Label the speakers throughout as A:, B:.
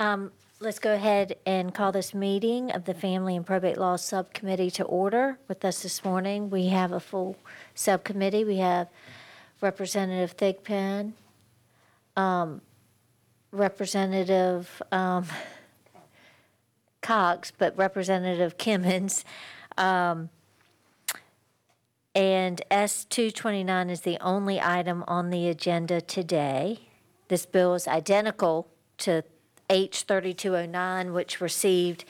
A: Um, Let's go ahead and call this meeting of the Family and Probate Law Subcommittee to order. With us this morning, we have a full subcommittee. We have Representative Thigpen, um, Representative um, Cox, but Representative Kimmons, um, And S-229 is the only item on the agenda today. This bill is identical to H-3209, which received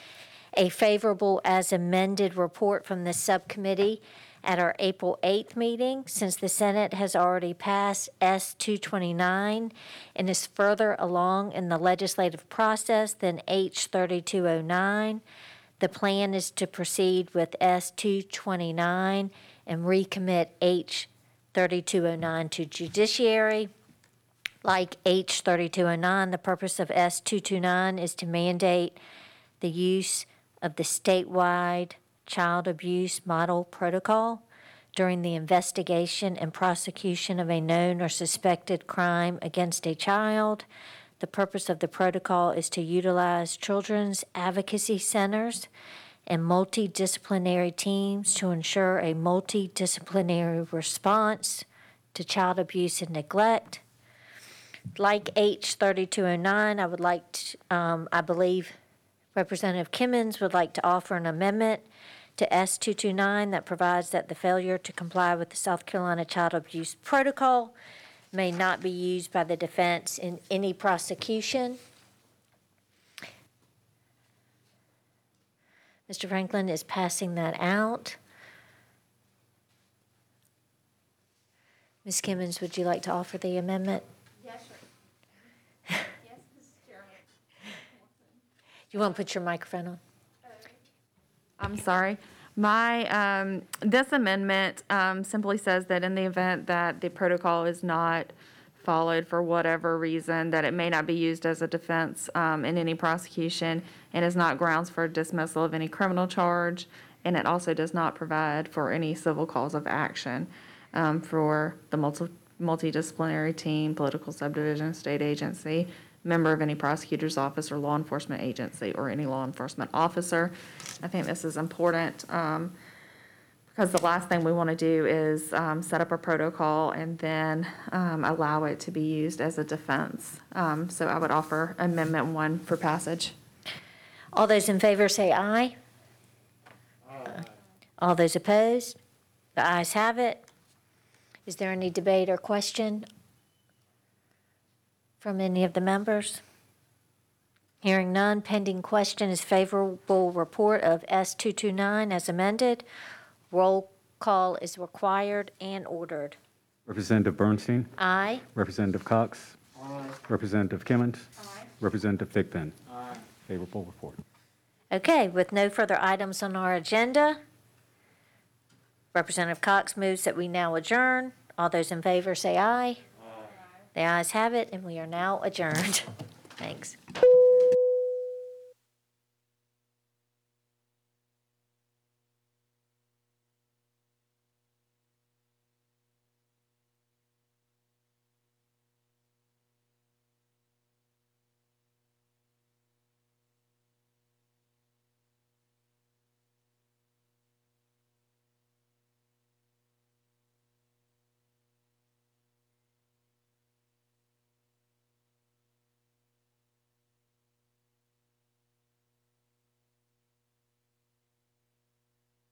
A: a favorable as amended report from the subcommittee at our April 8th meeting. Since the Senate has already passed S-229 and is further along in the legislative process than H-3209, the plan is to proceed with S-229 and recommit H-3209 to judiciary. Like H 3209, the purpose of S 229 is to mandate the use of the statewide child abuse model protocol during the investigation and prosecution of a known or suspected crime against a child. The purpose of the protocol is to utilize children's advocacy centers and multidisciplinary teams to ensure a multidisciplinary response to child abuse and neglect. Like H 3209, I would like, to, um, I believe Representative Kimmons would like to offer an amendment to S 229 that provides that the failure to comply with the South Carolina Child Abuse Protocol may not be used by the defense in any prosecution. Mr. Franklin is passing that out. Ms. Kimmons, would you like to offer the amendment? You want to put your microphone on?
B: I'm sorry. My, um, this amendment, um, simply says that in the event that the protocol is not followed for whatever reason, that it may not be used as a defense, um, in any prosecution and is not grounds for dismissal of any criminal charge. And it also does not provide for any civil cause of action, um, for the multi, multidisciplinary team, political subdivision, state agency, member of any prosecutor's office or law enforcement agency, or any law enforcement officer. I think this is important, um, because the last thing we want to do is, um, set up a protocol and then, um, allow it to be used as a defense. Um, so I would offer amendment one for passage.
A: All those in favor say aye. All those opposed? The ayes have it. Is there any debate or question from any of the members? Hearing none, pending question is favorable report of S-229 as amended. Roll call is required and ordered.
C: Representative Bernstein,
A: Aye.
C: Representative Cox. Aye. Representative Kimmons. Aye. Representative Thigpen. Aye. Favorable report.
A: Okay, with no further items on our agenda, Representative Cox moves that we now adjourn. All those in favor say aye. The ayes have it, and we are now adjourned. Thanks.